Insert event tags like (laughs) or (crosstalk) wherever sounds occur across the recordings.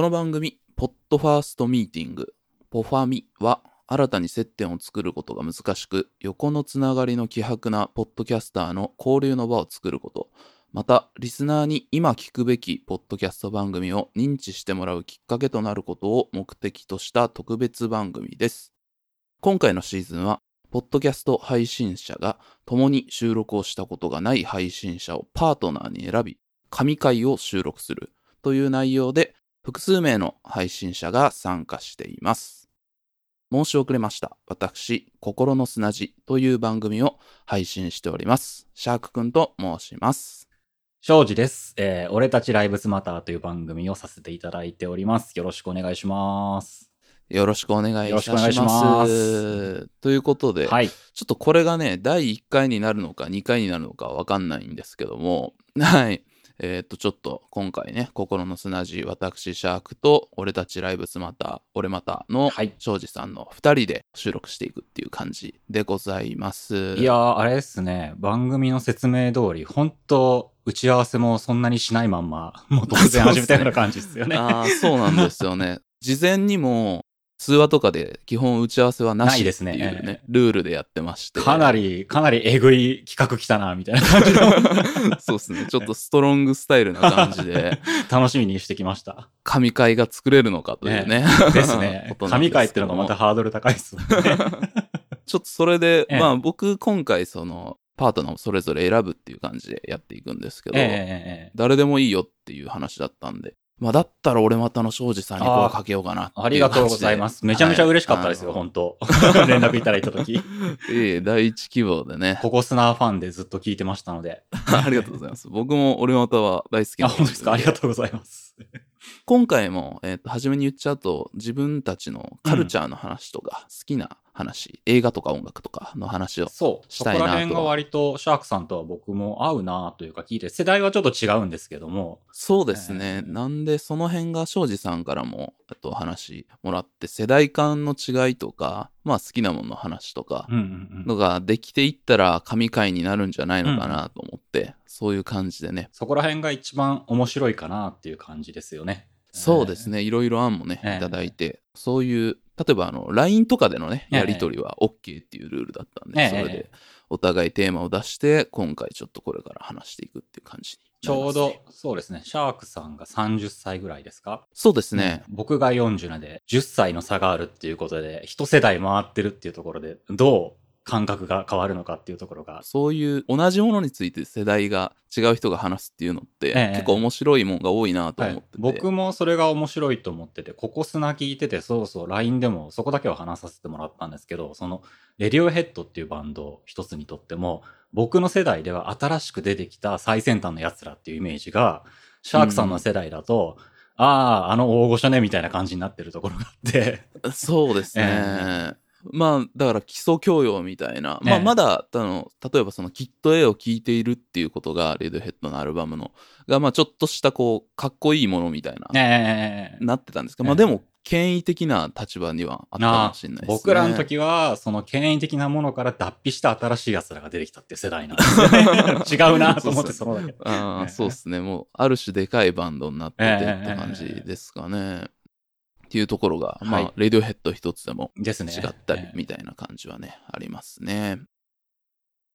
この番組、ポッドファーストミーティング、ポファミは、新たに接点を作ることが難しく、横のつながりの希薄なポッドキャスターの交流の場を作ること、また、リスナーに今聞くべきポッドキャスト番組を認知してもらうきっかけとなることを目的とした特別番組です。今回のシーズンは、ポッドキャスト配信者が共に収録をしたことがない配信者をパートナーに選び、神回を収録するという内容で、複数名の配信者が参加しています。申し遅れました。私、心の砂地という番組を配信しております。シャークくんと申します。庄司です。えー、俺たちライブスマターという番組をさせていただいております。よろしくお願いします。よろしくお願いいたします。まということで、はい。ちょっとこれがね、第1回になるのか2回になるのかわかんないんですけども、はい。えーっと、ちょっと今回ね、心の砂地、私、シャークと、俺たちライブスマター、俺またのはい庄司さんの2人で収録していくっていう感じでございます。いやー、あれですね。番組の説明通り、本当打ち合わせもそんなにしないまんま、もう突然始めたような感じですよね。ああ、そうなんですよね。事前にも、通話とかで基本打ち合わせはなしないですねっていうね、ええルールでやってまして。かなり、かなりえぐい企画来たな、みたいな感じの (laughs) そうですね。ちょっとストロングスタイルな感じで、(laughs) 楽しみにしてきました。神回が作れるのかというね。ですね (laughs) 神回っていうのがまたハードル高いですね。ちょっとそれで、ええまあ僕今回その、パートナーをそれぞれ選ぶっていう感じでやっていくんですけど、誰でもいいよっていう話だったんで、まあだったら俺またの庄司さんに声かけようかなありがとうございます。めちゃめちゃ嬉しかったですよ、はい本当 (laughs) 連絡いただいたとき。(laughs) ええ第一希望でね。ココスナーファンでずっと聞いてましたので。(laughs) ありがとうございます。僕も俺または大好きあ、な本当ですか？ありがとうございます。今回も、えっ、と、初めに言っちゃうと、自分たちのカルチャーの話とか、好きな話、映画とか音楽とかの話を、そう。そこしたいなとら辺が割とシャークさんとは僕も合うなというか聞いて、世代はちょっと違うんですけども。そうですね。えーなんで、その辺が庄司さんからも、えっと、話もらって、世代間の違いとか、まあ好きなものの話とかうん、うんうん。のができていったら、神回になるんじゃないのかなと思って、そういう感じでね。そこら辺が一番面白いかなっていう感じですよね。そうですね。いろいろ案もね、ええ。いただいて、そういう、例えばあの、LINE とかでのね、ええ。やりとりは OK っていうルールだったんで、ええ。それで、お互いテーマを出して、今回ちょっとこれから話していくっていう感じにちょうど、そうですね。シャークさんが30歳ぐらいですか？そうですね。僕が40なで10歳の差があるっていうことで、一世代回ってるっていうところで、どう感覚が変わるのかっていうところが、そういう同じものについて世代が違う人が話すっていうのって、ええ。結構面白いもんが多いなとはい思ってて、僕もそれが面白いと思ってて、ここ砂聞いてて、そうそう、LINE でもそこだけは話させてもらったんですけど、その、レディオヘッドっていうバンド一つにとっても、僕の世代では新しく出てきた最先端の奴らっていうイメージが、シャークさんの世代だと、ああ、あの大御所ね、みたいな感じになってるところがあって、そうですね。(laughs) まあ、だから基礎教養みたいな。まあ、ええまだ、あの、例えばその、きっと絵を聴いているっていうことが、レディオヘッドのアルバムの、が、まあ、ちょっとした、こう、かっこいいものみたいな、ええなってたんですけど、ええまあ、でも、権威的な立場にはあったかもしれないですね。僕らの時は、その権威的なものから脱皮した新しい奴らが出てきたっていう世代なんでね。(laughs) 違うなと思って、そのだけ。そうですね。もう、ある種でかいバンドになっててええって感じですかね。っていうところが、まあはい、レディオヘッド一つでもですね。違ったりええみたいな感じはね、ありますね。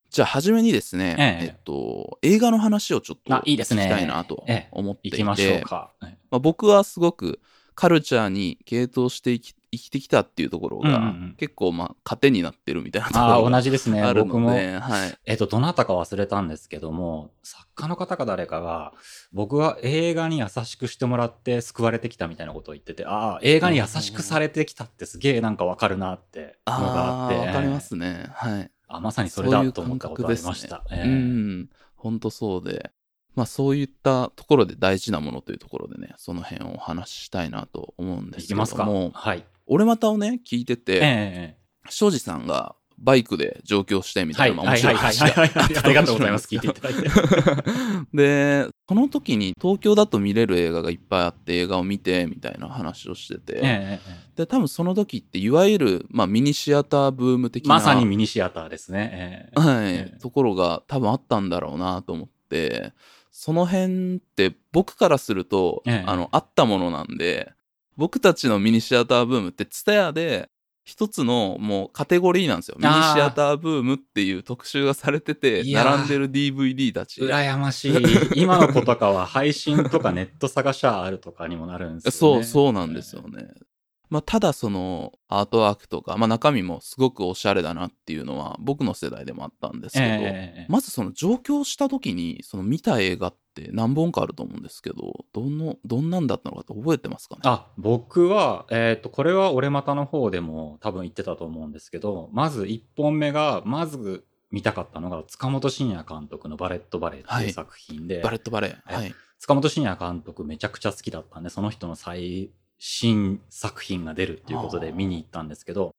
じゃあ、初めにですね、えええっと、映画の話をちょっと聞きたいなとええ思っていて、行きましょうか。はいまあ、僕はすごくカルチャーに傾倒して生き生きてきたっていうところが、うんうんうん結構まあ糧になってるみたいなとこああ、ろが同じですね。ある僕も。ので、はい。えっと、どなたか忘れたんですけども、作家の方か誰かが、僕は映画に優しくしてもらって救われてきたみたいなことを言ってて、ああ、映画に優しくされてきたってすげえなんかわかるなってのがあって、ああ、わかりますね。はい。あ、まさにそれだと思ったことありました。そうねうん。本当そうで。まあそういったところで大事なものというところでね、その辺をお話ししたいなと思うんですけども。いきますかはい。俺またをね、聞いてえて、え庄司さんがバイクで上京してみたはいい。な、まあはい面白い。話がありがとうございます。聞いていただいて。(laughs) で、その時に東京だと見れる映画がいっぱいあって映画を見てみたいな話をしてて、ええええで、多分その時っていわゆる、まあミニシアターブーム的な、まさにミニシアターですね。ええはい、ええところが多分あったんだろうなと思って、その辺って僕からすると、ええあの、あったものなんで、僕たちのミニシアターブームって、ツタヤで、一つのもうカテゴリーなんですよ。ミニシアターブームっていう特集がされてて、並んでる DVD たち。羨ましい。(laughs) 今の子とかは配信とかネット探しゃあるとかにもなるんですよね。そう、そうなんですよね。まあ、ただそのアートワークとか、まあ、中身もすごくおしゃれだなっていうのは僕の世代でもあったんですけど、ええまずその上京した時にその見た映画って何本かあると思うんですけどどのどんなんだったのかって覚えてますかね？あ、僕は、えっ、と、これは俺またの方でも多分言ってたと思うんですけど、まず1本目が、まず見たかったのが、塚本慎也監督のバレットバレーってはいいう作品で、バレットバレー。えはい。塚本慎也監督めちゃくちゃ好きだったんで、その人の最新作品が出るっていうことで見に行ったんですけど、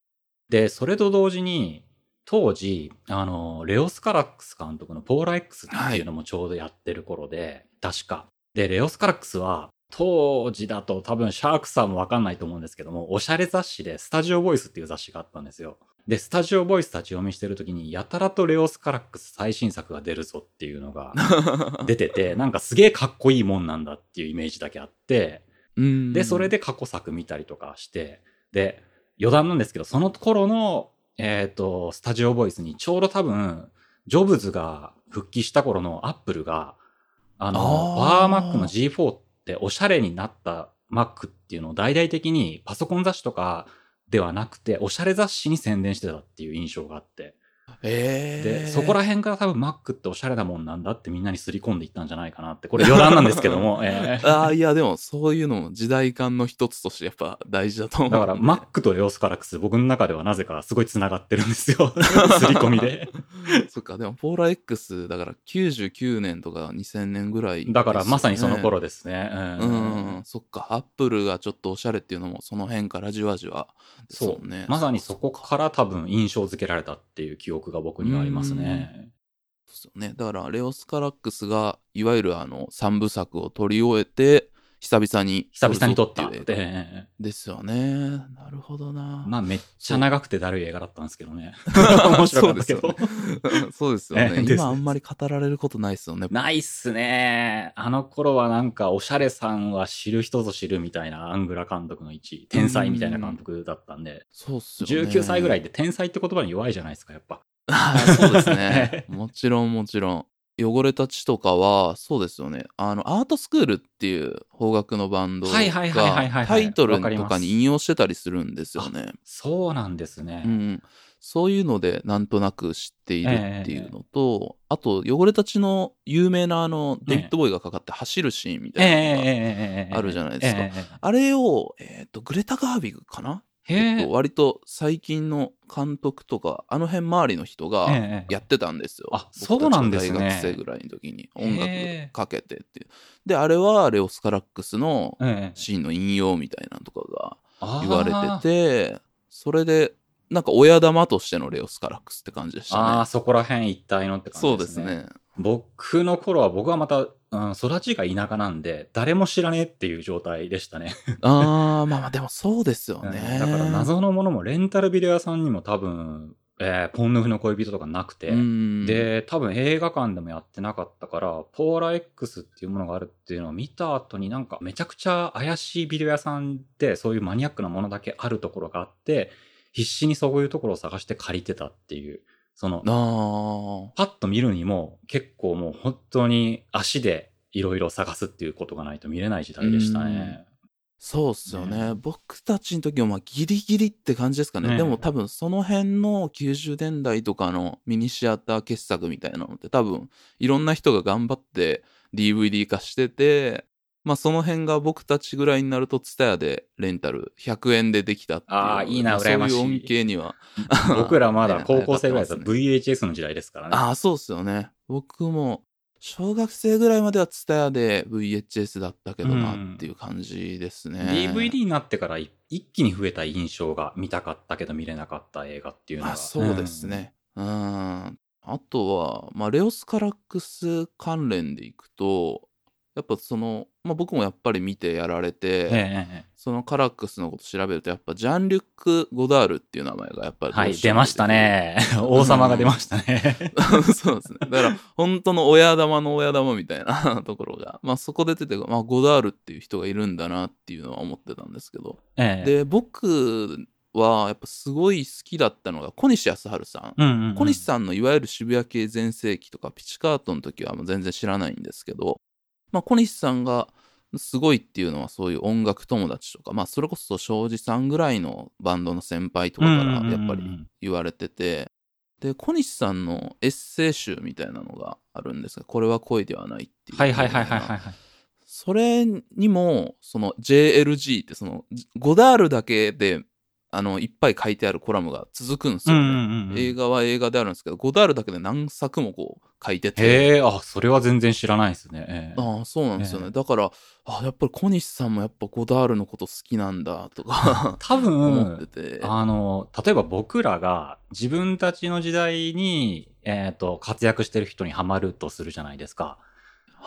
で、それと同時に、当時、あの、レオス・カラックス監督のポーラ X っていうのもちょうどやってる頃で、確か。で、レオス・カラックスは、当時だと多分シャークさんもわかんないと思うんですけども、おしゃれ雑誌でスタジオボイスっていう雑誌があったんですよ。で、スタジオボイス立ち読みしてる時に、やたらとレオス・カラックス最新作が出るぞっていうのが (laughs) 出てて、なんかすげえかっこいいもんなんだっていうイメージだけあって、うんで、それで過去作見たりとかして、で、余談なんですけど、その頃の、えっ、と、スタジオボイスにちょうど多分、ジョブズが復帰した頃のアップルが、あの、あー。パワーマックの G4 っておしゃれになった Mac っていうのを大々的にパソコン雑誌とかではなくて、おしゃれ雑誌に宣伝してたっていう印象があって、えー、で、そこら辺から多分 Mac っておしゃれなもんなんだってみんなにすり込んでいったんじゃないかなって、これ余談なんですけども、(laughs) えーああ、いや、でも、そういうのも時代感の一つとしてやっぱ大事だと思う。だから、マックとレオスカラックス、僕の中ではなぜかすごい繋がってるんですよ。(laughs) すり込みで。(laughs) そっか、でも、ポーラ X、だから99年とか2000年ぐらいね、だから、まさにその頃ですね。うんうん、そっか、アップルがちょっとおしゃれっていうのも、その辺からじわじわですそもんね。う。まさにそこから多分印象付けられたっていう記憶が僕にはありますね。ですよね。だから、レオス・カラックスが、いわゆるあの、三部作を撮り終えて、久々に久々に撮ったっ。ですよね。なるほどな。まあ、めっちゃ長くてだるい映画だったんですけどね。(laughs) 面白かったけど。そうですよね。(laughs) そうですよね。今あんまり語られることないですよね。ないっすね。あの頃はなんか、おしゃれさんは知る人ぞ知るみたいなアングラ監督の位置、天才みたいな監督だったんで、そうっすよね。19歳ぐらいで天才って言葉に弱いじゃないですか、やっぱ。ああそうですね。もちろんもちろん。汚れた血とかは、そうですよね。あの、アートスクールっていう邦楽のバンドがタイトルとかに引用してたりするんですよね。そうなんですね。うん。そういうので、なんとなく知っているっていうのと、あと、汚れた血の有名なあの、デビッド・ボーイがかかって走るシーンみたいなのが、ええあるじゃないですかええあれを、えっ、と、グレタ・ガービグかなへええっと、割と最近の監督とか、あの辺周りの人がええやってたんですよ。あ僕たちそうなんですねが大学生ぐらいの時に音楽かけてっていう。で、あれはレオス・カラックスのええシーンの引用みたいなのとかが言われてて、それで、なんか親玉としてのレオス・カラックスって感じでしたああ、ね。そこら辺一体のって感そうでじですすね。ね。僕の頃は僕はまた、うん、育ちが田舎なんで、誰も知らねえっていう状態でしたね。あー、(laughs) まあまあでもそうですようんね。だから謎のものもレンタルビデオ屋さんにも多分、えーポンヌフの恋人とかなくて、うん、で、多分映画館でもやってなかったから、ポーラ X っていうものがあるっていうのを見た後になんかめちゃくちゃ怪しいビデオ屋さんでそういうマニアックなものだけあるところがあって、必死にそういうところを探して借りてたっていう、その、あパッと見るにも結構もう本当に足でいろいろ探すっていうことがないと見れない時代でしたね。そうっすよね。ね僕たちの時はまあギリギリって感じですかね。ねでも多分その辺の90年代とかのミニシアター傑作みたいなのって多分いろんな人が頑張って DVD 化してて、まあその辺が僕たちぐらいになると TSUTAYA でレンタル100円でできたっていう。あーいいなまあ羨ましいそういう恩恵には。(laughs) 僕らまだ (laughs) 高校生ぐらいだねと VHS の時代ですからね。ああ、そうっすよね。僕も小学生ぐらいまでは TSUTAYA で VHS だったけどなうんっていう感じですね。DVD になってからい一気に増えた印象が見たかったけど見れなかった映画っていうのが。あそうですね。うん。あとは、まあ、レオス・カラックス関連でいくと、やっぱその、まあ、僕もやっぱり見てやられて、えええそのカラックスのこと調べるとやっぱジャン・リュック・ゴダールっていう名前がやっぱりどはい、出ましたね。(laughs) 王様が出ましたね。そうですね。だから、本当の親玉の親玉みたいなところが、まあそこで出て、まあゴダールっていう人がいるんだなっていうのは思ってたんですけど。ええで、僕はやっぱすごい好きだったのが小西康晴さん。うんうんうん小西さんのいわゆる渋谷系全盛期とかピチカートの時はもう全然知らないんですけど、まあ小西さんがすごいっていうのはそういう音楽友達とか、まあそれこそ庄司さんぐらいのバンドの先輩とかからやっぱりん言われてて、で、小西さんのエッセイ集みたいなのがあるんですが、これは恋ではないっていう。はいはいはいはいはいはい。それにも、その JLG ってその、ゴダールだけで、あの、いっぱい書いてあるコラムが続くんですよね。うんうん映画は映画であるんですけど、ゴダールだけで何作もこう書いてて。へえ、あ、それは全然知らないですね。ええああ、そうなんですよね。ええだから、あやっぱり小西さんもやっぱゴダールのこと好きなんだとか (laughs) 多思って分、て。あの、例えば僕らが自分たちの時代に、えっ、と、活躍してる人にハマるとするじゃないですか。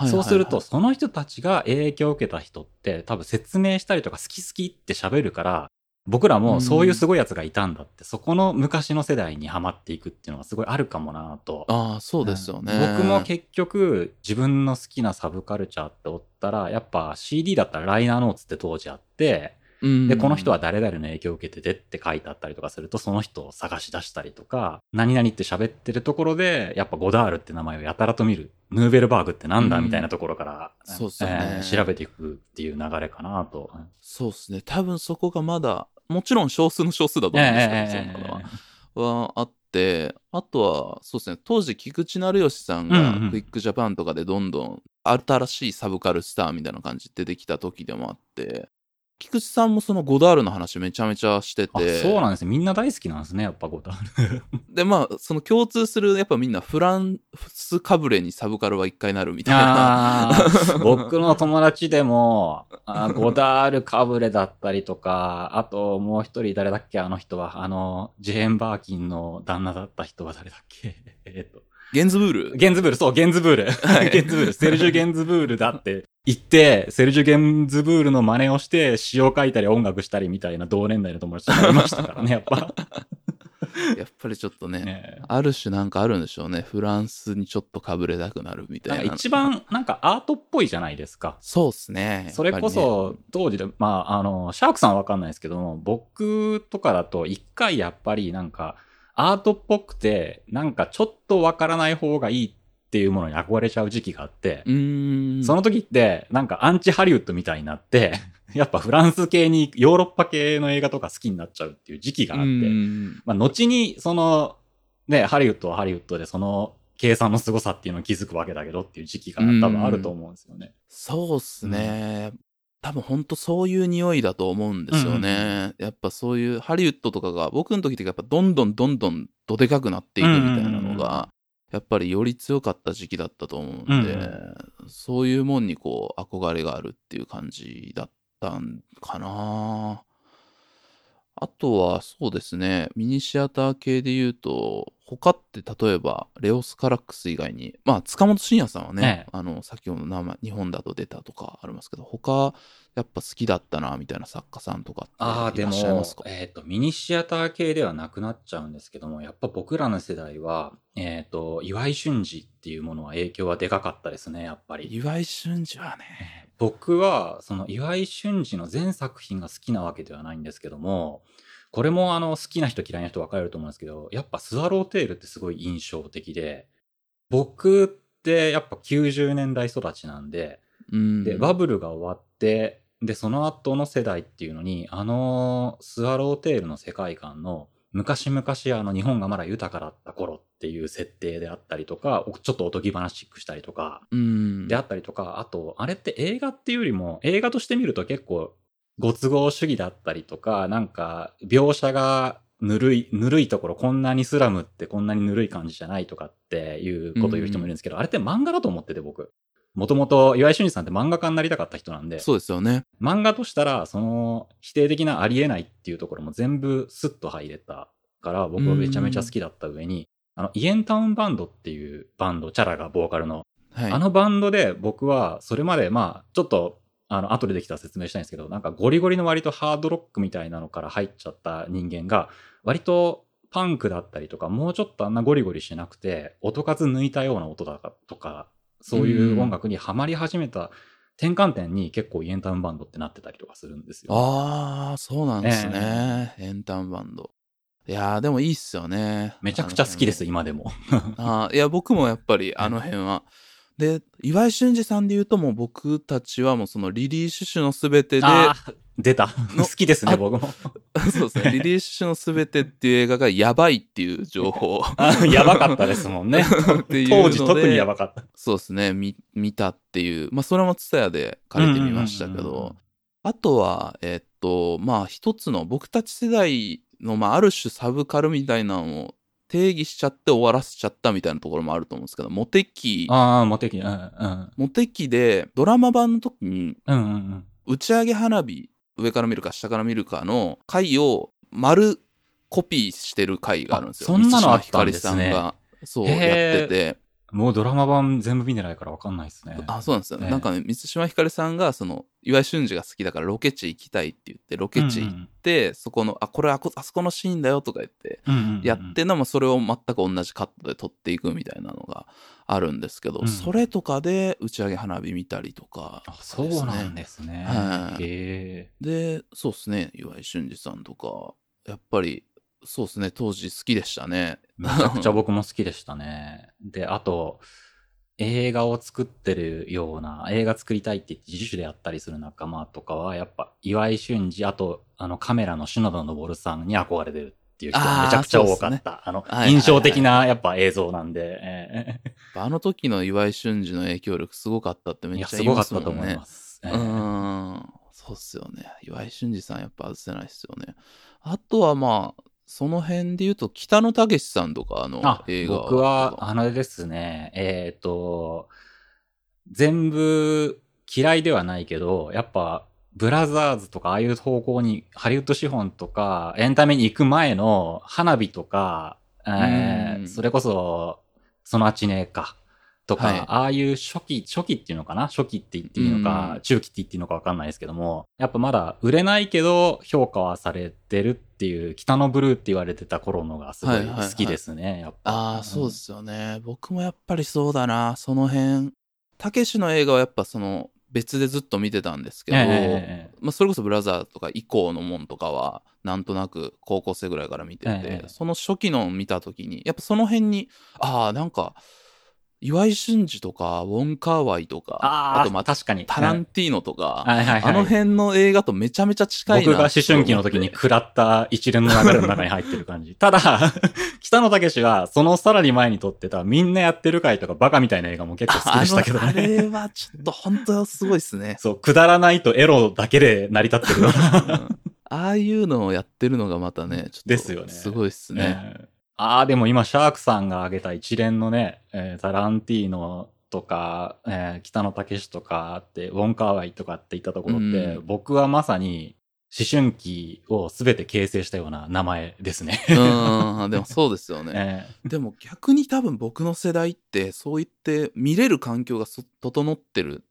そうすると、、その人たちが影響を受けた人って、多分説明したりとか好き好きって喋るから、僕らもそういうすごいやつがいたんだって、そこの昔の世代にはまっていくっていうのはすごいあるかもなと。ああ、そうですよね。うん僕も結局、自分の好きなサブカルチャーっておったら、やっぱ CD だったらライナーノーツって当時あって、うんで、この人は誰々の影響を受けててって書いてあったりとかすると、その人を探し出したりとか、何々って喋ってるところで、やっぱゴダールって名前をやたらと見る。ヌーベルバーグってなんだうんみたいなところから、そうっすよねえー調べていくっていう流れかなと。そうですね。多分そこがまだ、もちろん少数の少数だと思うんですけど、そんなのは。はあって、あとは、そうですね、当時、菊池成吉さんうんがうん。クイックジャパンとかでどんどん新しいサブカルスターみたいな感じで出てきた時でもあって、菊池さんもそのゴダールの話めちゃめちゃしてあて、そうなんですね。みんな大好きなんですね、やっぱゴダール。で、まあ、その共通する、やっぱみんなフランスかぶれにサブカルは一回なるみたいな。僕の友達でも、あゴダールかぶれだったりとか、あともう一人誰だっけあの人は、あの、ジェーン・バーキンの旦那だった人は誰だっけ？えっと、ゲンズブール？ゲンズブール、そう、ゲンズブール。はい (laughs) ゲンズブール、セルジュ・ゲンズブールだって言って、セルジュ・ゲンズブールの真似をして詩を書いたり音楽したりみたいな同年代の友達がいましたからね、(laughs) やっぱ。やっぱりちょっとね、ねある種なんかあるんでしょうね。フランスにちょっとかぶれたくなるみたいな。か一番、なんかアートっぽいじゃないですか。そうっすね。それこそ、当時で、まあ、あの、シャークさんはわかんないですけども、僕とかだと一回やっぱりなんか、アートっぽくて、なんかちょっとわからない方がいいっていうものに憧れちゃう時期があって。その時って、なんかアンチハリウッドみたいになって、(laughs) やっぱフランス系に、ヨーロッパ系の映画とか好きになっちゃうっていう時期があって、うんまあ、後に、その、ね、ハリウッドはハリウッドで、その、計算の凄さっていうのを気づくわけだけどっていう時期が多分あると思うんですよね。そうっすね。多分本当そういう匂いだと思うんですよね。やっぱそういうハリウッドとかが僕の時ってやっぱどんどんどんどんどでかくなっていくみたいなのうんうんうんうんがやっぱりより強かった時期だったと思うんで、うんうそういうもんにこう憧れがあるっていう感じだったんかな。あとはそうですね、ミニシアター系で言うと、他って例えば、レオス・カラックス以外に、まあ、塚本慎也さんはね、ええ。あの、先ほどの名前、日本だと出たとかありますけど、他、やっぱ好きだったな、みたいな作家さんとかっていらっしゃいますか、えっ、と、ミニシアター系ではなくなっちゃうんですけども、やっぱ僕らの世代は、えっ、と、岩井俊二っていうものは影響はでかかったですね、やっぱり。岩井俊二はね、僕は、その岩井俊二の全作品が好きなわけではないんですけども、これもあの好きな人嫌いな人分かれると思うんですけど、やっぱスワローテールってすごい印象的で、僕ってやっぱ90年代育ちなんで、うん。で、バブルが終わって、で、その後の世代っていうのに、あのスワローテールの世界観の昔々あの日本がまだ豊かだった頃っていう設定であったりとか、おちょっとおとぎ話チックしたりとか、うん。であったりとか、あと、あれって映画っていうよりも、映画として見ると結構、ご都合主義だったりとか、なんか、描写がぬるい、ぬるいところ、こんなにスラムってこんなにぬるい感じじゃないとかっていうことを言う人もいるんですけど、あれって漫画だと思ってて僕。もともと岩井俊二さんって漫画家になりたかった人なんで、そうですよね。漫画としたら、その否定的なありえないっていうところも全部スッと入れたから、僕はめちゃめちゃ好きだった上に、あの、イエンタウンバンドっていうバンド、チャラがボーカルの、はい。あのバンドで僕はそれまでまあちょっとあの後でできたら説明したいんですけどなんかゴリゴリの割とハードロックみたいなのから入っちゃった人間が割とパンクだったりとかもうちょっとあんなゴリゴリしなくて音数抜いたような音だとかそういう音楽にはまり始めた転換点に結構イエンタウンバンドってなってたりとかするんですよ。ああ、そうなんですね。エンタンバンド。いやー、でもいいっすよね。めちゃくちゃ好きです、今でも。辺 (laughs) あーいや、僕もやっぱりあの辺は。で、岩井俊二さんで言うともう僕たちはもうそのリリー・シュシュのすべてで、出た。の好きですね、あ僕も。そうですね、(laughs) リリー・シュシュのすべてっていう映画がやばいっていう情報あやばかったですもんね。(laughs) っていう当時特にやばかった。そうですね、見見たっていう、まあそれもツタヤで借りてみましたけうんうんうんうんど、あとは、えっと、まあ一つの僕たち世代の、まあある種サブカルみたいなのを定義しちゃって終わらせちゃったみたいなところもあると思うんですけど、モテ期、ああ、モテキ。うんうん。モテ期でドラマ版の時にうんうんうん。打ち上げ花火、上から見るか下から見るかの回を丸コピーしてる回があるんですよ。あそんなのあったんですね満島ひかりさんが、そう、やってて、もうドラマ版全部見てないからわかんないですね。あ、そうなんですよ。ねなんかね、満島ひかりさんが、その、岩井俊二が好きだからロケ地行きたいって言って、ロケ地行って、そこの、あ、これあこあそこのシーンだよとか言って、うんうんうんうんやってんのもそれを全く同じカットで撮っていくみたいなのがあるんですけど、うんそれとかで打ち上げ花火見たりとか、あ、そうなんですね。はい。で、そうですね、岩井俊二さんとか、やっぱり、そうですね、当時好きでしたね。(laughs) めちゃくちゃ (laughs) 僕も好きでしたね。で、あと、映画を作ってるような、映画作りたいって言って自主でやったりする仲間とかは、やっぱ岩井俊二、あと、あのカメラの篠田昇さんに憧れてるっていう人がめちゃくちゃ多かった。あのはいはいは、い印象的なやっぱ映像なんで、えあの時の岩井俊二の影響力すごかったってめっちゃすごか言いますもんね。ったと思います。えうん、そうっすよね。岩井俊二さんやっぱ外せないっすよね。あとはまあ、その辺で言うと、北野武さんとかのあ映画僕は、あのですね、えっ、と、全部嫌いではないけど、やっぱ、ブラザーズとかああいう方向に、ハリウッド資本とか、エンタメに行く前の花火とか、えーうん。それこそ、そのあちねか、とか、はいああいう初期、初期っていうのかな？初期って言っていいのか、うん中期って言っていいのかわかんないですけども、やっぱまだ売れないけど評価はされてるっていう、北のブルーって言われてた頃のがすごい好きですね、やっぱ。ああ、そうですよね。僕もやっぱりそうだな。その辺。たけしの映画はやっぱその、別でずっと見てたんですけど、ええまあ、それこそブラザーとか以降のもんとかは、なんとなく高校生ぐらいから見てて、ええその初期のを見た時に、やっぱその辺に、ああ、なんか、岩井俊二とか、ウォン・カーワイとか、ああ、とまあ、確かに。タランティーノとか、はいはいはい。あの辺の映画とめちゃめちゃ近いな僕が思春期の時に食らった一連の流れの中に入ってる感じ。ただ、(laughs) 北野武はそのさらに前に撮ってたみんなやってる回とかバカみたいな映画も結構好きでしたけどあのあね。れはちょっと本当すごいですね。そう、くだらないとエロだけで成り立ってるような。うんああいうのをやってるのがまたね、ちょっとですよねすごいっすね。えーああ、でも今、シャークさんが挙げた一連のね、えータランティーノとか、えー北野武とかあって、ウォンカーワイとかっていったところって、うん僕はまさに思春期を全て形成したような名前ですね。うん、でもそうですよね。(laughs) えでも逆に多分僕の世代ってそう言って見れる環境がそ整ってる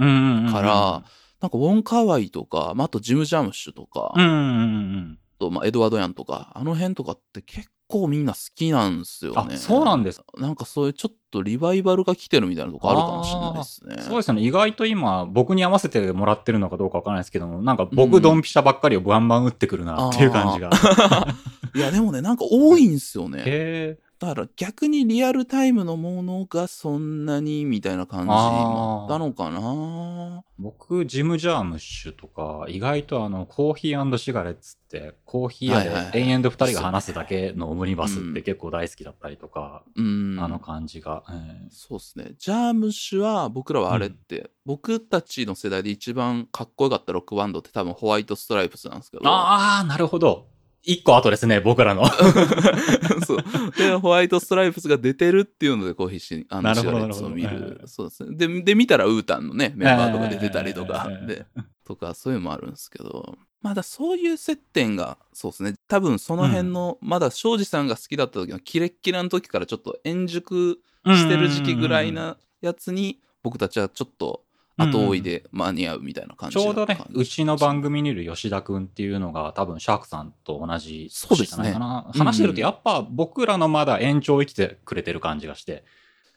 ーうんうんうんうんから、なんかウォン・カーワイとか、まあ、あとジム・ジャムッシュとか、あうんうんうんうん。とまあエドワード・ヤンとか、あの辺とかって結構みんな好きなんですよあ、ね。そうなんです。なんかそういうちょっとリバイバルが来てるみたいなとこあるかもしれないですね。そうですよね。意外と今、僕に合わせてもらってるのかどうかわからないですけども、なんかう僕、んドンピシャばっかりをバンバン打ってくるなっていう感じが。(laughs) いやでもね、なんか多いんですよね。へーだから逆にリアルタイムのものがそんなにみたいな感じもあったのかな？僕、ジム・ジャームッシュとか、意外とあの、コーヒーシガレッツって、コーヒー屋で延々と二人が話すだけのオムニバスって結構大好きだったりとか、うん。あの感じが。えーそうですね。ジャームッシュは僕らはあれって、僕たちの世代で一番かっこよかったロックバンドって多分ホワイトストライプスなんですけど。ああ、なるほど。一個後ですね、僕らの。(laughs) そう。で、ホワイトストライプスが出てるっていうので、コーヒーシあのシガレッツを見なる。るそうですね。で、で、見たらウータンのね、メンバーとか出てたりとかえ、えで、とか、そういうのもあるんですけど、まだそういう接点が、そうですね。多分その辺の、まだ庄司さんが好きだった時のキレッキレの時からちょっと円熟してる時期ぐらいなやつに僕たちはちょっと後追いで間に合うみたいな感じちょうどねうちの番組にいる吉田くんっていうのが多分シャークさんと同じそうですね年じゃないかな。うん話してるとやっぱ僕らのまだ延長を生きてくれてる感じがして、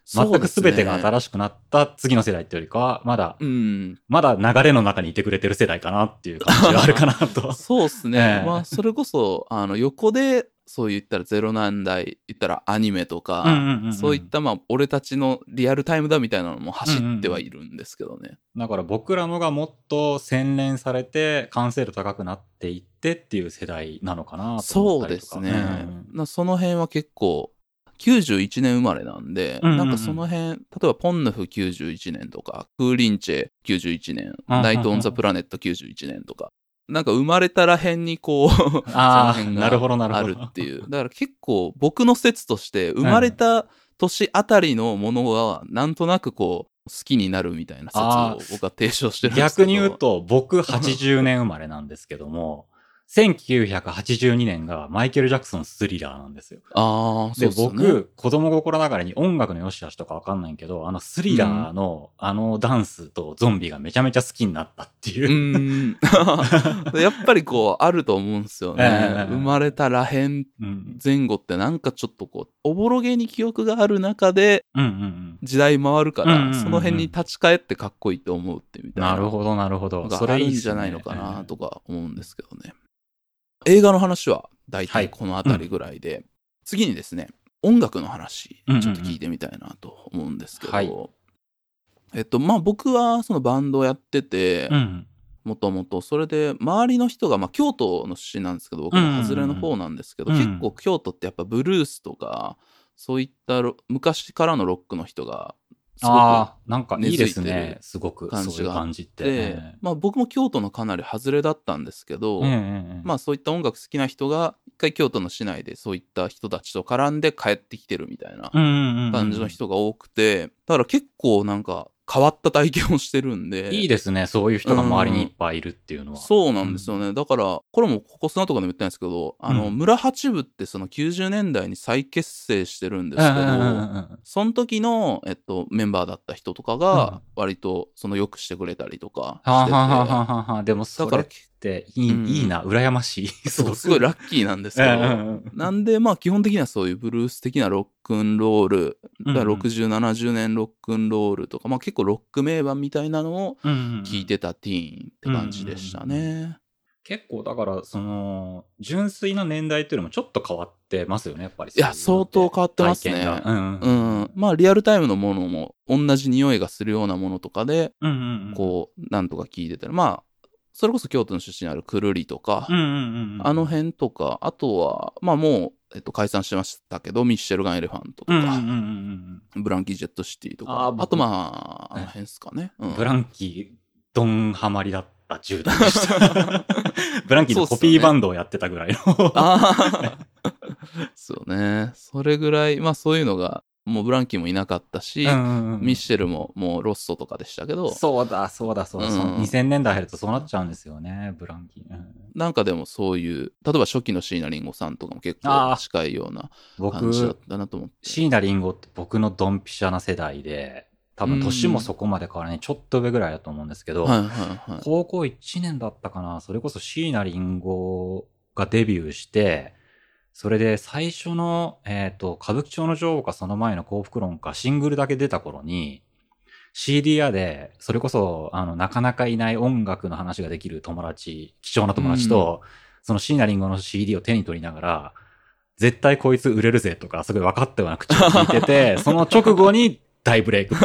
全く全てが新しくなった次の世代っていうよりかは、まだ、うん。まだ流れの中にいてくれてる世代かなっていう感じがあるかなと。(laughs) そうですね。ええまあ、それこそ、あの、横で、そう言ったらゼロ何代、言ったらアニメとか、うんうんうんうん。そういった、まあ、俺たちのリアルタイムだみたいなのも走ってはいるんですけどね。だから僕らのがもっと洗練されて完成度高くなっていってっていう世代なのかなとそう思ったりとか。ですね。うんなその辺は結構、91年生まれなんで、うんうんうん。なんかその辺、例えばポンヌフ91年とか、クーリンチェ91年、うんうんナイト・オン・ザ・プラネット91年とか、なんか生まれたら辺にこう、(laughs) (laughs) ああ、なるほどなるあほど。るっていう。だから結構僕の説として、生まれた年あたりのものは、なんとなくこう、好きになるみたいな説あを僕は提唱してるんですけど。逆に言うと、僕80年生まれなんですけども、1982年がマイケル・ジャクソンスリラーなんですよ。ああ、そで、うですね。僕、子供心ながらに音楽の良し悪しとかわかんないけど、あのスリラーの、あのダンスとゾンビがめちゃめちゃ好きになったっていうう。ん。(laughs) やっぱりこう、あると思うんですよね。ええ生まれたらへんうん。前後ってなんかちょっとこう、おぼろげに記憶がある中でうんうんうん。時代回るから、うんうんうんうんその辺に立ち返ってかっこいいと思うってみたいな。なるほど、なるほど。がそれいいんじゃないのかなとか思うんですけどね。映画の話は大体この辺りぐらいで、次にですね、音楽の話、うんうんうん。ちょっと聞いてみたいなと思うんですけど、はい。えっと、まあ僕はそのバンドをやってて、うん。もともと、それで周りの人が、まあ京都の出身なんですけど、僕も外れの方なんですけど、うん。うんうん結構京都ってやっぱブルースとか、そういったロ昔からのロックの人が、すごくああ、なんかいいですねる。すごく。感じがそういう感じって。で、まあ僕も京都のかなり外れだったんですけど、まあそういった音楽好きな人が一回京都の市内でそういった人たちと絡んで帰ってきてるみたいな感じの人が多くて、だから結構なんか変わった体験をしてるんで。いいですね。そういう人が周りにいっぱいいるっていうのは。そうなんですよね。だから、これもここ砂とかでも言ったんですけど、あの、うん村八部ってその90年代に再結成してるんですけど、うんうんうんうんその時の、えっと、メンバーだった人とかが、割と、その、よくしてくれたりとかはあはあはあはあはあでもそだかられっていい,、うんいいな、羨ましい。すごいラッキーなんですけど、なんで、まあ、基本的にはそういうブルース的なロックンロール、だからうんうん60、70年ロックンロールとか、まあ結構ロック名盤みたいなのを聞いてたティーンって感じでしたね。結構だから、その、純粋な年代っていうのもちょっと変わってますよね、やっぱり。いや相当変わってますねうんううんん。まあ、リアルタイムのものも、同じ匂いがするようなものとかで、うんうんうん。こう、なんとか聞いてたら、まあ、それこそ京都の出身あるくるりとか、うんうんうんうん。あの辺とか、あとは、まあもう、えっと、解散してましたけど、ミッシェルガン・エレファントとか、うんうんうんうんブランキー・ジェット・シティとか、ああとまあ、あの辺ですかね。ううんん。ブランキー、ドンハマりだった10代でした。(laughs) ブランキーのコピーバンドをやってたぐらいの。そうね。それぐらい、まあそういうのが、もうブランキーもいなかったし、うんうんうんミッシェルももうロッソとかでしたけど、そうだ、そうだ、そうだ。うん2000年代入るとそうなっちゃうんですよね、ブランキー。うんなんかでもそういう、例えば初期の椎名林檎さんとかも結構近いような僕、感じだったなと思って。椎名林檎って僕のドンピシャな世代で、多分年もそこまで変わらない、ちょっと上ぐらいだと思うんですけど、はいはいはい。高校1年だったかな、それこそ椎名林檎がデビューして、それで最初の、えっ、と、歌舞伎町の女王かその前の幸福論かシングルだけ出た頃に、CD 屋で、それこそ、あの、なかなかいない音楽の話ができる友達、貴重な友達と、その椎名林檎の CD を手に取りながら、絶対こいつ売れるぜとか、すごい分かったような口を聞いてて、(laughs) その直後に大ブレイク。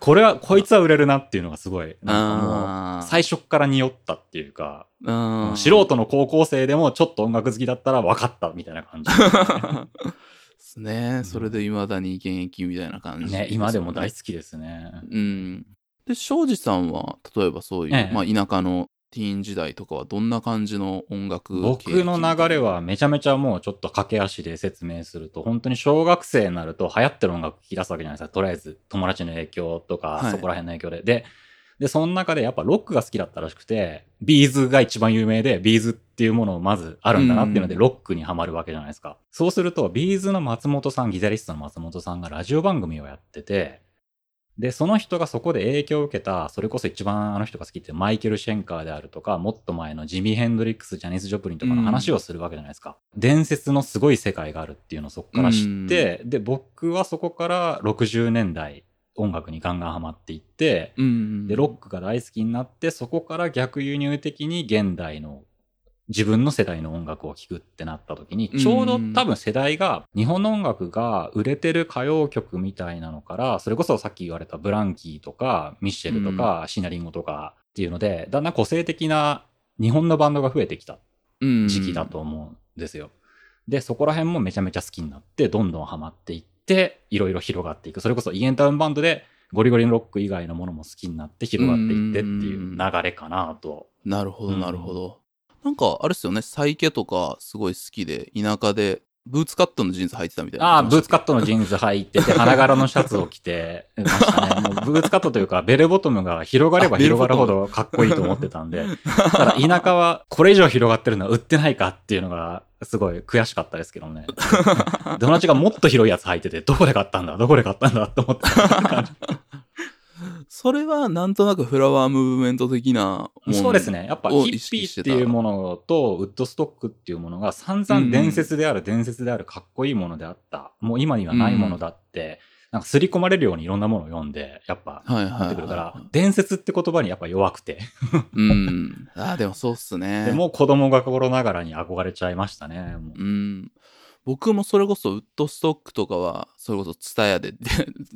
これは、こいつは売れるなっていうのがすごい、なんかもう、あー最初っから匂ったっていうか、うん素人の高校生でもちょっと音楽好きだったら分かったみたいな感じ。(laughs) ですね。それで未だに現役みたいな感じ、ね、今でも大好きですね。うん。で、庄司さんは、例えばそういう、ええまあ田舎のティーン時代とかはどんな感じの音楽僕の流れはめちゃめちゃもうちょっと駆け足で説明すると、本当に小学生になると流行ってる音楽聴き出すわけじゃないですか。とりあえず友達の影響とか、はいそこら辺の影響で。で、で、その中でやっぱロックが好きだったらしくて、ビーズが一番有名で、ビーズっていうものをまずあるんだなっていうので、うんロックにはまるわけじゃないですか。そうすると、ビーズの松本さん、ギタリストの松本さんがラジオ番組をやってて、で、その人がそこで影響を受けた、それこそ一番あの人が好きってマイケル・シェンカーであるとか、もっと前のジミー・ヘンドリックス、ジャニス・ジョプリンとかの話をするわけじゃないですか。伝説のすごい世界があるっていうのをそこから知って、で、僕はそこから60年代音楽にガンガンハマっていって、うん。で、ロックが大好きになって、そこから逆輸入的に現代の自分の世代の音楽を聴くってなった時に、ちょうど多分世代が、日本の音楽が売れてる歌謡曲みたいなのから、それこそさっき言われたブランキーとか、ミッシェルとか、シナリンゴとかっていうので、だんだん個性的な日本のバンドが増えてきたうん時期だ。と思うんですよ。で、そこら辺もめちゃめちゃ好きになって、どんどんハマっていって、いろいろ広がっていく。それこそイエンタウンバンドで、ゴリゴリのロック以外のものも好きになって広がっていってっていう流れかなと。なるほど、うんなるほど。なんか、あれですよね、サイケとかすごい好きで、田舎で、ブーツカットのジーンズ履いてたみたいな。ああ、ブーツカットのジーンズ履いてて、花柄のシャツを着てましたね。(laughs) もうブーツカットというか、ベルボトムが広がれば広がるほどかっこいいと思ってたんで、ただ田舎はこれ以上広がってるのは売ってないかっていうのが、すごい悔しかったですけどね。(laughs) 友達がもっと広いやつ履いてて、どこで買ったんだどこで買ったんだって思ってた。それはなんとなくフラワームーブメント的なもんそうですね。やっぱヒをッピーったていうものとウッドストックっていうものが散々伝説である伝説であるかっこいいものであった。もう今にはないものだって、なんか刷り込まれるようにいろんなものを読んで、やっぱなってくるからは、伝説って言葉にやっぱ弱くて。い。うん。ああ、でもそうっすね。(laughs) でもう子供が心ながらに憧れちゃいましたね。もううん。僕もそれこそウッドストックとかは、それこそツタヤで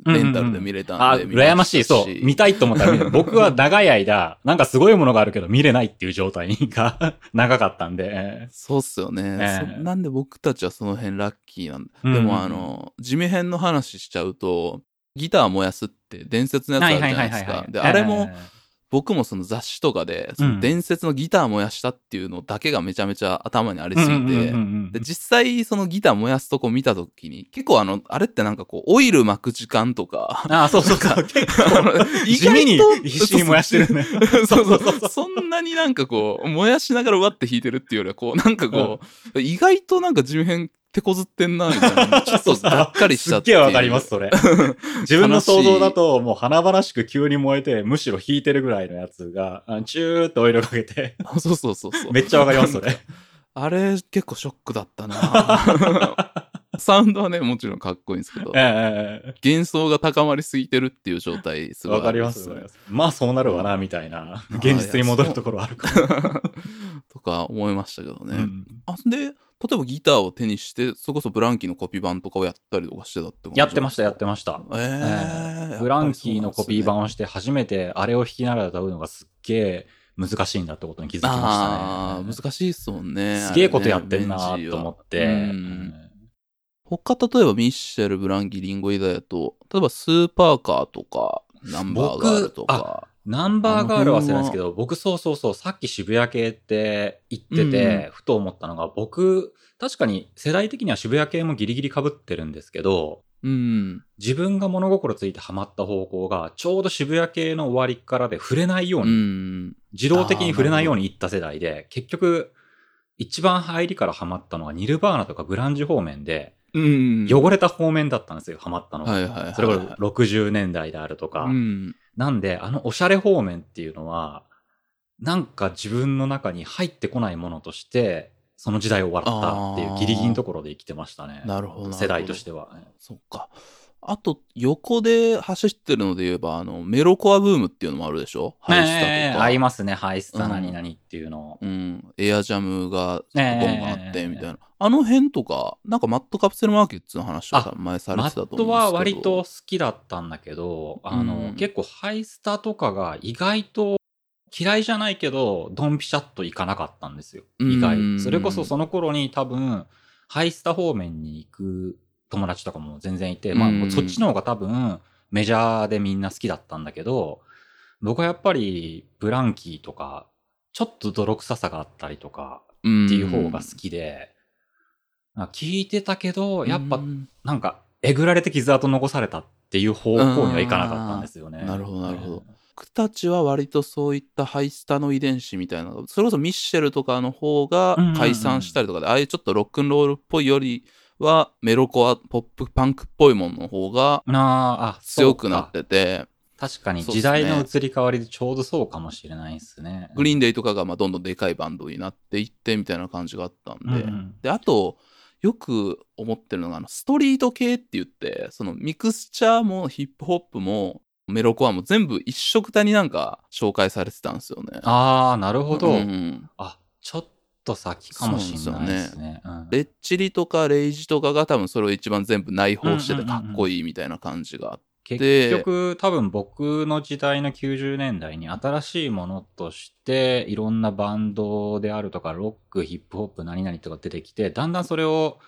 レンタルで見れたあ、んで、羨ましい。そう。見たいと思ったら (laughs) 僕は長い間、なんかすごいものがあるけど見れないっていう状態が (laughs) 長かったんで。そうっすよね、ええそなんで僕たちはその辺ラッキーなんだ。うんでもあの、地味編の話しちゃうと、ギター燃やすって伝説のやつあるじゃないですか。で、あれも、僕もその雑誌とかで、その伝説のギター燃やしたっていうのだけがめちゃめちゃ頭にありすぎて、で実際そのギター燃やすとこ見たときに、結構あの、あれってなんかこう、オイル巻く時間とか、ああ、そうそうそう。結構、意地味に必死に燃やしてるね。そうそうそう。そんなになんかこう、燃やしながらわって弾いてるっていうよりは、こう、なんかこう、意外となんか地味編手こずってんな、みたいな。ちょっとがっかりしちゃって。(laughs) すっげえわかります、それ。(laughs) 自分の想像だと、もう華々しく急に燃えて、むしろ引いてるぐらいのやつが、あチューってオイルかけて、あ (laughs) そうそうそうそう。めっちゃわかります、それ。あれ、結構ショックだったな (laughs) サウンドはね、もちろんかっこいいんですけど、ええ幻想が高まりすぎてるっていう状態、すごいあわかります、まあそうなるわな、みたいな。現実に戻るところあるかも。(laughs) とか思いましたけどね。うんあ、で、例えばギターを手にして、それこそブランキーのコピー版とかをやったりとかしてたってことやってました、やってました。ええブランキーのコピー版をして初めてあれを弾きながら歌うのがすっげえ難しいんだってことに気づきましたね。ああ、難しいっすもんね。すげえことやってんなと思って。ベンジーはうん他、例えばミッシェル、ブランキー、リンゴイダヤと、例えばスーパーカーとか、ナンバーガールとか。ナンバーガールは忘れないですけど、僕そうそうそう、さっき渋谷系って言ってて、ふと思ったのが、僕、確かに世代的には渋谷系もギリギリ被ってるんですけど、うん。自分が物心ついてハマった方向が、ちょうど渋谷系の終わりからで触れないよううに、ん。自動的に触れないようにいった世代で、結局、一番入りからハマったのはニルバーナとかグランジ方面で、うん。汚れた方面だったんですよ、ハマったのが。はいはいはい。それこそ60年代であるとか。うん。なんで、あのおしゃれ方面っていうのは、なんか自分の中に入ってこないものとして、その時代を終わったっていうギリギリのところで生きてましたね。なるほどなるほど世代としては。そっか。あと、横で走ってるので言えば、あの、メロコアブームっていうのもあるでしょ？ハイスタとか。ええ合いますね、ハイスタ何々っていうの。うん。エアジャムがボンええがあって、みたいな。あの辺とか、なんかマットカプセルマーケットの話とか前されマてたと思ットうんですけど。は割と好きだったんだけど、あの、うん結構ハイスタとかが意外と嫌いじゃないけど、ドンピシャッといかなかったんですよ。意うん外。それこそその頃に多分、ハイスタ方面に行く友達とかも全然いて、まうん。あそっちの方が多分メジャーでみんな好きだったんだけど、僕はやっぱりブランキーとか、ちょっと泥臭さがあったりとかっていう方が好きで、あ聞いてたけど、やっぱなんか、えぐられて傷跡残されたっていう方向にはいかなかったんですよね。なるほどなるほど。僕たちは割とそういったハイスタの遺伝子みたいなのそれこそミッシェルとかの方が解散したりとかで、ああいうちょっとロックンロールっぽいよりはメロコア、ポップパンクっぽいものの方が強くなってて、確かに時代の移り変わりでちょうどそうかもしれないですね。グリーンデイとかがまあどんどんでかいバンドになっていってみたいな感じがあったんで、うんうんで、あと、よく思ってるのが、あの、ストリート系って言って、そのミクスチャーもヒップホップもメロコアも全部一色たになんか紹介されてたんですよね。ああ、なるほど。うんあ、ちょっと先かもしれないですね。うんレッチリとかレイジとかが多分それを一番全部内包しててかっこいいみたいな感じがあって。結局、多分僕の時代の90年代に新しいものとして、いろんなバンドであるとか、ロック、ヒップホップ、何々とか出てきて、だんだんそれを、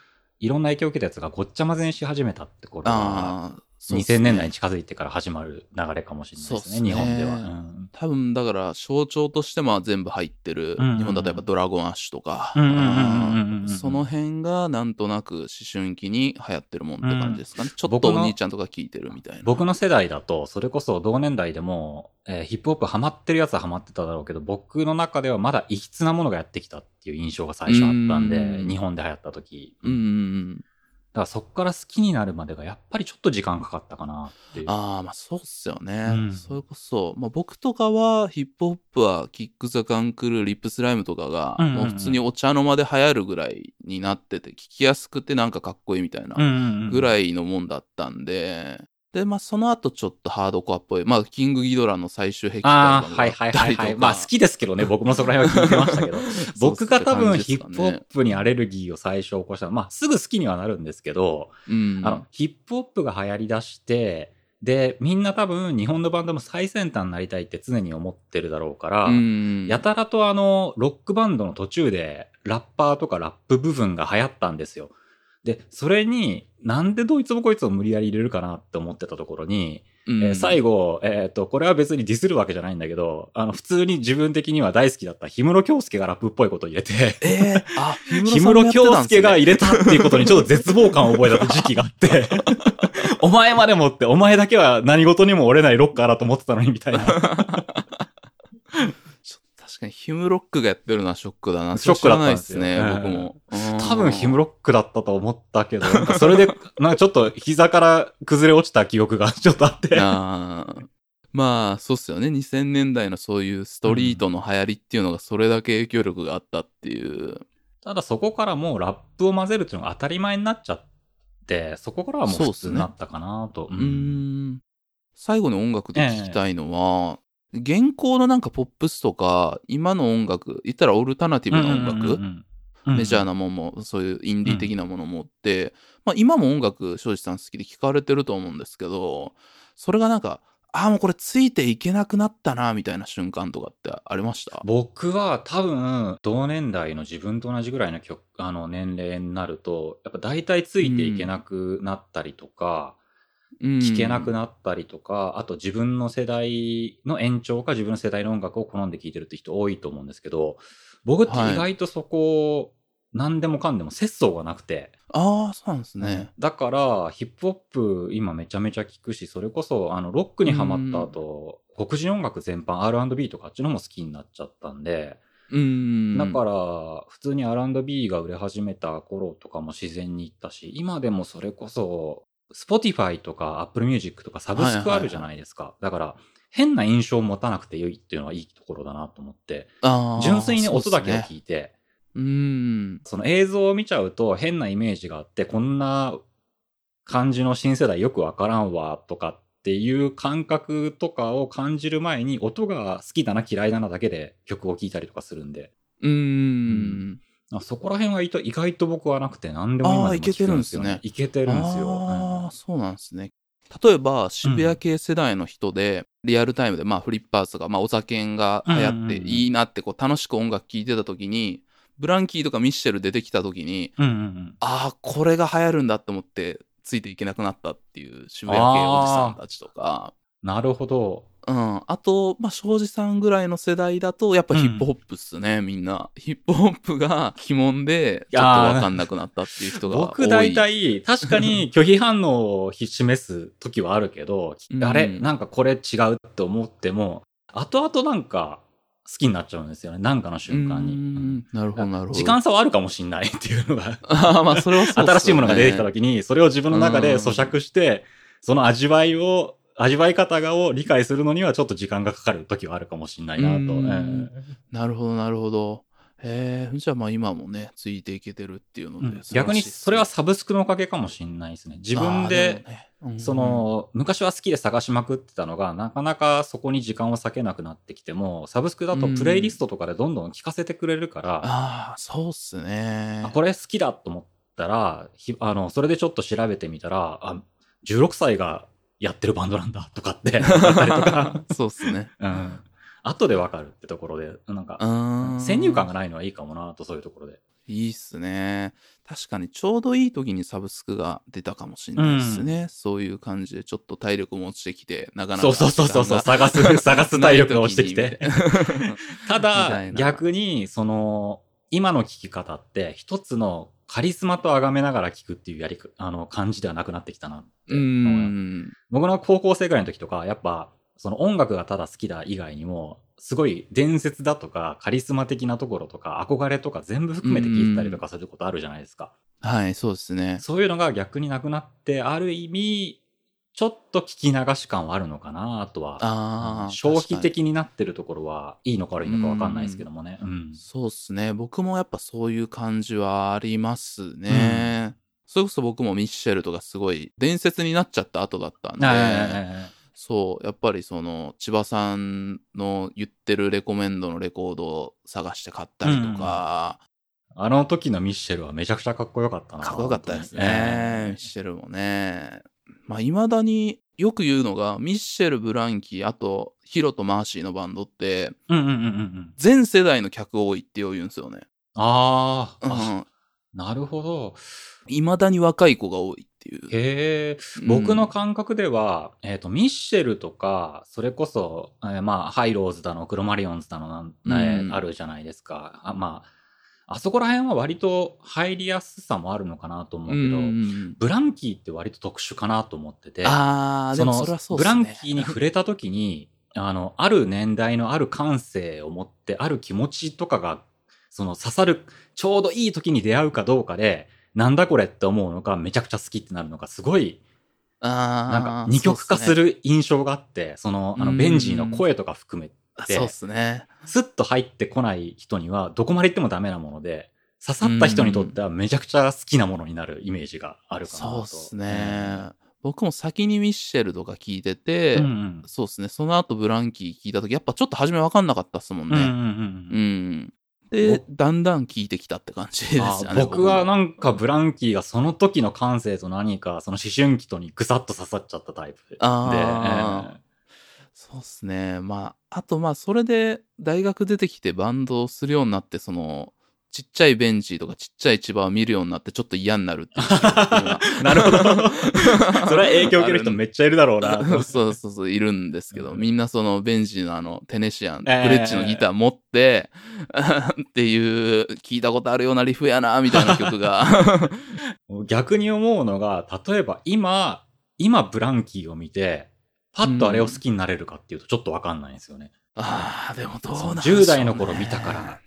いろんな影響を受けたやつがごっちゃ混ぜにし始めたってことが、そうっすね。2000年代に近づいてから始まる流れかもしれないですね、そうっすね。日本では。うん。多分だから象徴としてまあ全部入ってる、うんうんうん。日本だとやっぱドラゴンアッシュとか、うんうんうんうんうんうんその辺がなんとなく思春期に流行ってるもんって感じですかね、ちょっと僕のお兄ちゃんとか聞いてるみたいな。僕の世代だと、それこそ同年代でも、えーヒップホップハマってるやつはハマってただろうけど、僕の中ではまだ異質なものがやってきたっていう印象が最初あったんで、うん。日本で流行った時。うん。うんうんだからそっから好きになるまでがやっぱりちょっと時間かかったかなっていう。ああまあそうっすよね、うんそれこそ、まあ、僕とかはヒップホップはキック・ザ・カンクルーリップスライムとかがもう普通にお茶の間で流行るぐらいになってて聞きやすくてなんかかっこいいみたいなぐい。らいのもんだったんで、で、まあ、その後ちょっとハードコアっぽい、まあ、キングギドラの最終兵器ああ、はいいはいはいはい。まあ好きですけどね、僕もそこら辺は聞いてましたけど。(laughs) 僕が多分ヒップホップ、プにアレルギーを最初起こしたまあすぐ好きにはなるんですけど、うん、あの、ヒップホップが流行り出して、で、みんな多分日本のバンドの最先端になりたいって常に思ってるだろうから、うん、やたらとあの、ロックバンドの途中でラッパーとかラップ部分が流行ったんですよ。で、それに、なんでどいつもこいつを無理やり入れるかなって思ってたところに、うんえー最後、えっ、と、これは別にディスるわけじゃないんだけど、あの、普通に自分的には大好きだった氷室京介がラップっぽいことを入れて、えー、あ、氷室京介が入れたっていうことにちょっと絶望感を覚えた時期があって、(laughs) お前までもって、お前だけは何事にも折れないロッカーだと思ってたのにみたいな。確かにヒムロックがやってるのはショックだな。ショックだったんいですね、僕も。多分ヒムロロックだったと思ったけど、それで、なんかちょっと膝から崩れ落ちた記憶がちょっとあって。あーまあ、そうっすよね。2000年代のそういうストリートの流行りっていうのがそれだけ影響力があったっていう。ただそこからもうラップを混ぜるっていうのが当たり前になっちゃって、そこからはもう普通になったかなと。うーん。最後に音楽で聞きたいのは、現行のなんかポップスとか、今の音楽、言ったらオルタナティブな音楽、メジャーな。なもんも、そういうインディー的なものもって、まあ今も音楽、庄司さん好きで聞かれてると思うんですけど、それがなんか、ああ、もうこれついていけなくなったな、みたいな瞬間とかってありました？僕は多分、同年代の自分と同じぐらいの曲、あの年齢になると、やっぱ大体ついていけなくなったりとか、聞けなくななったりとか、あと自分の世代の延長か自分の世代の音楽を好んで聴いてるって人多いと思うんですけど、僕って意外とそこ、何でもかんでも節操がなくて、ああ、そうなんですね。だから、ヒップホップ今めちゃめちゃ聞くし、それこそ、あの、ロックにハマった後、黒人音楽全般 R&B とかあっちの方も好きになっちゃったんで、うーん。だから、普通に R&B が売れ始めた頃とかも自然に行ったし、今でもそれこそ、Spotify とか Apple Music とかサブスクあるじゃないですか。だから、変な印象を持たなくていいっていうのはいいところだなと思って、純粋に音だけを聞いて、うーん。その映像を見ちゃうと変なイメージがあって、こんな感じの新世代よくわからんわとかっていう感覚とかを感じる前に音が好きだな嫌いだなだけで曲を聴いたりとかするんで、うーん。あそこら辺は意外と僕はなくて何でも今でもあーいけてるんですねいけてるんですよ。ああ、そうなんですね。例えば、渋谷系世代の人で、リアルタイムで、まあ、フリッパーズとか、まあ、お酒が流行っていいなって、こう、楽しく音楽聴いてた時に、ブランキーとかミッシェル出てきた時に、うんうんうん。ああ、これが流行るんだって思って、ついていけなくなったっていう渋谷系おじさんたちとか、なるほど。うん。あと、まあ、庄司さんぐらいの世代だと、やっぱヒップホップっすね、みんな。ヒップホップが鬼門で、ちょっとわかんなくなったっていう人が多い。僕大体、確かに (laughs) 拒否反応を示す時はあるけど、うんあれなんかこれ違うって思っても、後々なんか好きになっちゃうんですよね。なんかの瞬間うに。んなるほど、なるほど。時間差はあるかもしんないっていうのが、(laughs) ああ、まあ、それはそうね新しいものが出てきた時に、それを自分の中で咀嚼して、その味わいを、味わい方がを理解するのにはちょっと時間がかかる時はあるかもしんないなと。なるほど、なるほど。へえ、じゃあまあ今もね、ついていけてるっていうのえで、逆にそれはサブスクのおかげかもしんないですね。自分で、そ、の、昔は好きで探しまくってたのが、なかなかそこに時間を割けなくなってきても、サブスクだとプレイリストとかでどんどん聞かせてくれるから、ああ、そうっすね。あこれ好きだと思ったら、ひあの、それでちょっと調べてみたら、あ、16歳がやってるバンドなんだとかって、(laughs) 分かったりとか、そうっすね。うん。後でわかるってところで、なんか。先入観がないのはいいかもなと、そういうところで。いいっすね。確かにちょうどいい時にサブスクが出たかもしれないですね。そういう感じでちょっと体力も落ちてきて、なかなかそうそうそうそう探す、探す体力が落ちてきて。(laughs) (laughs) ただ、逆に、その、今の聞き方って、一つのカリスマと崇めながら聞くっていうやりか、あの、感じではなくなってきたなって。僕の高校生ぐらいの時とか、やっぱ、その音楽がただ好きだ以外にも、すごい伝説だとか、カリスマ的なところとか、憧れとか全部含めて聞いてたりとかすることあるじゃないですか。はい、そうですね。そういうのが逆になくなって、ある意味、ちょっと聞き流し感はあるのかなとは。ああ。消費的になってるところはいいのか悪いのかわかんないですけどもね。うん。そうっすね。僕もやっぱそういう感じはありますね。それこそ僕もミッシェルとかすごい伝説になっちゃった後だったんで、えそう、やっぱりその千葉さんの言ってるレコメンドのレコードを探して買ったりとか、あの時のミッシェルはめちゃくちゃかっこよかったな。かっこよかったですね。えミッシェルもね。まあ、未だによく言うのが、ミッシェル、ブランキー、あと、ヒロとマーシーのバンドって、うんうんうんうんうん。全世代の客多いって言うんですよね。あー、うあ、ん。なるほど。未だに若い子が多いっていう。へえ、うん僕の感覚では、えっ、と、ミッシェルとか、それこそ、えーまあ、ハイローズだの、クロマリオンズだのなん、ねうんあるじゃないですか。あまあ、あそこら辺は割と入りやすさもあるのかなと思うけど、うんブランキーって割と特殊かなと思ってて、それはそうっすね。ブランキーに触れた時に、(laughs) あの、ある年代のある感性を持って、ある気持ちとかが、その刺さる、ちょうどいい時に出会うかどうかで、なんだこれって思うのか、めちゃくちゃ好きってなるのか、すごい、あなんか二極化する。る印象があって、その、あの、うんベンジーの声とか含めてそうっすね。スッと入ってこない人には、どこまで行ってもダメなもので、刺さった人にとってはめちゃくちゃ好きなものになるイメージがあるかなと。そうっすね。僕も先にミッシェルとか聞いてて、うんうん。そうっすね。その後ブランキー聞いた時、やっぱちょっと初め分かんなかったっすもんね。うんうんうんううんん。で、だんだん聞いてきたって感じですよあね。僕はもなんかブランキーがその時の感性と何かその思春期とにぐさっと刺さっちゃったタイプで。あーそうっすね。まあ、あとまあ、それで大学出てきてバンドをするようになって、その、ちっちゃいベンチとかちっちゃい千葉を見るようになってちょっと嫌になるっていう (laughs) なるほど。(laughs) それは影響を受ける人めっちゃいるだろうな。(laughs) そうそうそう、いるんですけど、うんみんなそのベンジのあの、テネシアン、えーフレッチのギター持って、っていう、聞いたことあるようなリフやな、みたいな曲が。逆に思うのが、例えば今、今ブランキーを見て、パッとあれを好きになれるかっていうとちょっとわかんないんですよね。ああ、でもどうなんでしょうね10代の頃見たから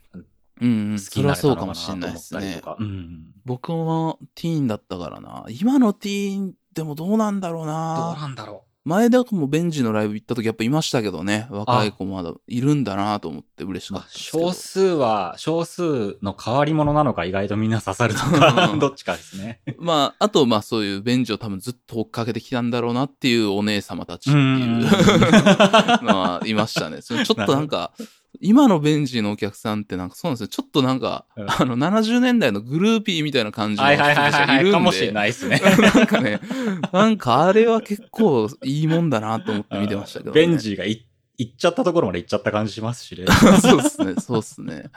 うん、うん、好きになそれたのかなとかもしれない思ったりですねと。か。うん僕もティーンだったからな。今のティーンでもどうなんだろうどうな。なんだろ前田君もベンジのライブ行った時やっぱいましたけどね。若い子まだいるんだなと思って嬉しかったですけど。少数は、少数の変わり者なのか意外とみんな刺さるとか、(laughs) どっちかですね。まあ、あと、まあそういうベンジを多分ずっと追っかけてきたんだろうなっていうお姉様たちっていううん (laughs) のはいましたね。ちょっとなんか、(laughs) 今のベンジのお客さんってなんかそうなんですよ。ちょっとなんか、うんあの、70年代のグルーピーみたいな感じのはい人はいはいはいい。たちがるんで。かもしれないですね。なんかね、なんかあれは結構いいもんだなと思って見てましたけど、ね。ベンジーがい行っちゃったところまで行っちゃった感じしますしね。(laughs) そうっすね、そうっすね。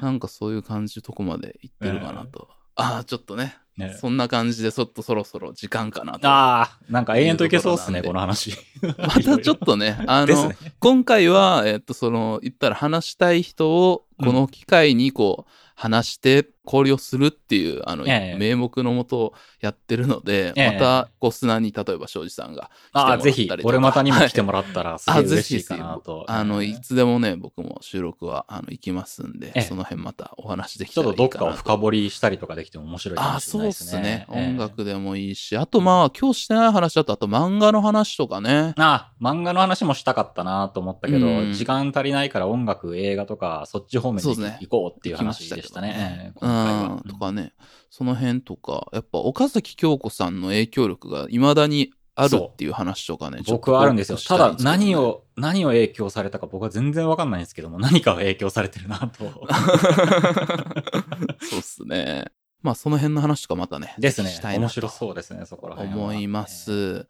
なんかそういう感じのとこまで行ってるかなと。ああ、ちょっとね、ねそんな感じでちょっとそろそろ時間かなと。ああ、なんか永遠といけそうっすね、ここの話。また (laughs) ちょっとね、(laughs) あの、ね。今回は、えっと、その、言ったら話したい人を、この機会にこう、話して交流をするっていう、あの、ええ名目のもとやってるので、ええまた、こう、砂に、例えば、庄司さんが来てもああ、らったぜひりとか、俺またにも来てももらったら、すげえあ、ぜひ嬉しいかなと。あの、ええいつでもね、僕も収録は、あの、行きますんで、ええその辺またお話できちょたらいいかなと。っとどっかを深掘りしたりとかできても面白いかあ、もしれそうっないですね。すね。ええ音楽でもいいし、あとまあ、今日してない話だと、あと漫画の話とかね。ああ、漫画の話もしたかったなと思ったけど、うん時間足りないから音楽、映画とか、そっち方面でそうですね行こうっていう話でしたね。ええうん、とかね、その辺とか、やっぱ岡崎京子さんの影響力が未だにあるっていう話とかね、僕はあるんですよ。ただ何を、何を影響されたか僕は全然わかんないんですけども、何かが影響されてるなと。(laughs) そうっすね。まあ、その辺の話とかまたね、ですねぜひした。いな面と白そうですね、そこら辺は。思います。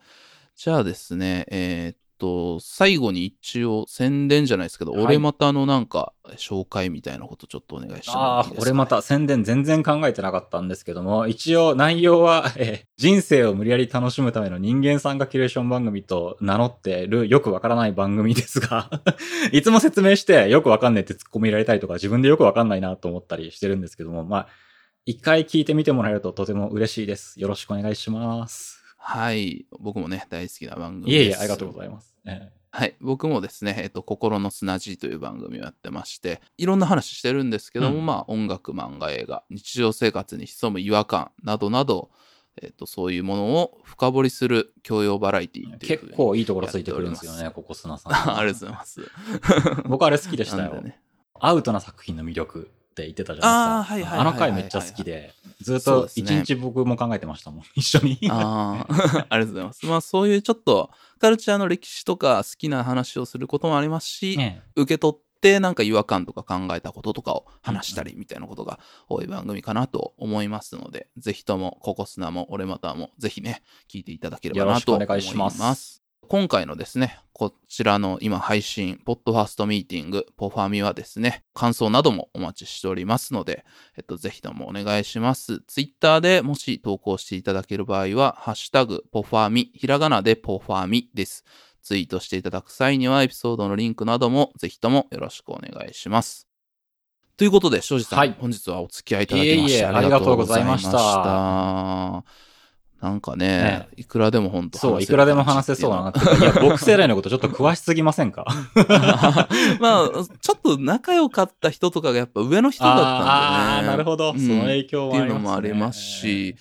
じゃあですね、えーっと、最後に一応宣伝じゃないですけど、はい俺またのなんか紹介みたいなことちょっとお願いしてもああいいですか、俺また宣伝全然考えてなかったんですけども、一応内容は、(laughs) えー人生を無理やり楽しむための人間参加キュレーション番組と名乗ってるよくわからない番組ですが、(laughs) いつも説明してよくわかんないって突っ込みられたりとか自分でよくわかんないなと思ったりしてるんですけども、まあ、一回聞いてみてもらえるととても嬉しいです。よろしくお願いします。はい。僕もね、大好きな番組です。いえいえ、ありがとうございます。えはい。僕もですね、えっと、心の砂地という番組をやってまして、いろんな話してるんですけども、うんまあ、音楽、漫画、映画、日常生活に潜む違和感などなど、えっと、そういうものを深掘りする教養バラエティ結構いいところついてくるんですよね、ここ砂さん。(laughs) ありがとうございます。僕あれ好きでしたよ。ね。アウトな作品の魅力って言ってたじゃないですか。ああの回めっちゃ好きで、ずっと一日僕も考えてましたもん。一緒に。ああ、(laughs) ありがとうございます。まあ、そういうちょっと、カルチャーの歴史とか好きな話をすることもありますし、ね受け取ってなんか違和感とか考えたこととかを話したりみたいなことが多い番組かなと思いますので、ぜひともココスナも俺またもぜひね、聞いていただければなとよ思い。ます今回のですね、こちらの今配信、ポッドファーストミーティング、ポファミはですね、感想などもお待ちしておりますので、えっと、ぜひともお願いします。ツイッターでもし投稿していただける場合は、ハッシュタグ、ポファミ、ひらがなでポファミです。ツイートしていただく際には、エピソードのリンクなどもぜひともよろしくお願いします。ということで、庄司さん、はい本日はお付き合いいただきましていえいえありがとうございましありがとうございた。なんかね、いくらでも本当そう、いくらでも話せそうだなっていや、僕世代のことちょっと詳しすぎませんか？(laughs) まあ、ちょっと仲良かった人とかがやっぱ上の人だったんでね。ああー、なるほど。うんその影響っていうはありますね。のもありますし、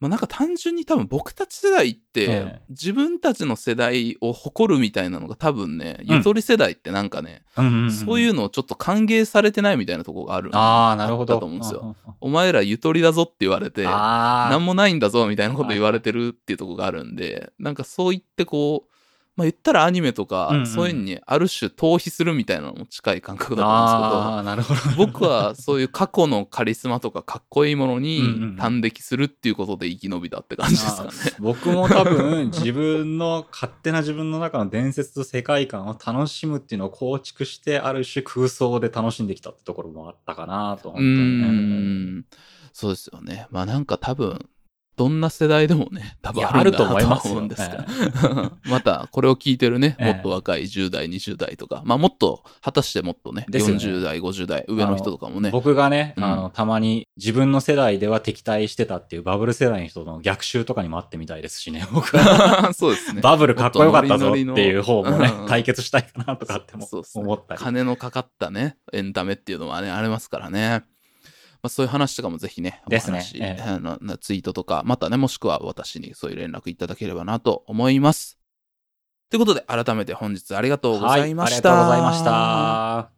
まあなんか単純に多分僕たち世代って、ええ自分たちの世代を誇るみたいなのが多分ね、うんゆとり世代ってなんかね、そういうのをちょっと歓迎されてないみたいなところがある。ああ、なるほど。あったと思うんですよ。お前らゆとりだぞって言われて、あなんもないんだぞみたいなこと言われてるっていうところがあるんで、なんかそう言ってこう、まあ言ったらアニメとか、うんうんそういうのにある種逃避するみたいなのも近い感覚だったああ、なるほど。んですけど、僕はそういう過去のカリスマとかかっこいいものにうんうん端的するっていうことで生き延びたって感じですかね。僕も多分自分の勝手な自分の中の伝説と世界観を楽しむっていうのを構築してある種空想で楽しんできたってところもあったかなと思うって、ーん。そうですよね。まあなんか多分、どんな世代でもね、多分あると思いますよですが。(laughs) また、これを聞いてるね、ええもっと若い10代、20代とか、まあもっと、果たしてもっとね、ね40代、50代、上の人とかもね。僕がね、うんあの、たまに自分の世代では敵対してたっていうバブル世代の人の逆襲とかにもあってみたいですしね、(laughs) 僕は。(laughs) そうですね。バブルかっこよかったぞっていう方もねうん、対決したいかなとかってもそうですね思ったり。金のかかったね、エンタメっていうのはね、ありますからね。まあ、そういう話とかもぜひね、おですね話、ええあのツイートとか、またね、もしくは私にそういう連絡いただければなと思います。ということで、改めて本日ありがとうございました。はい、ありがとうございました。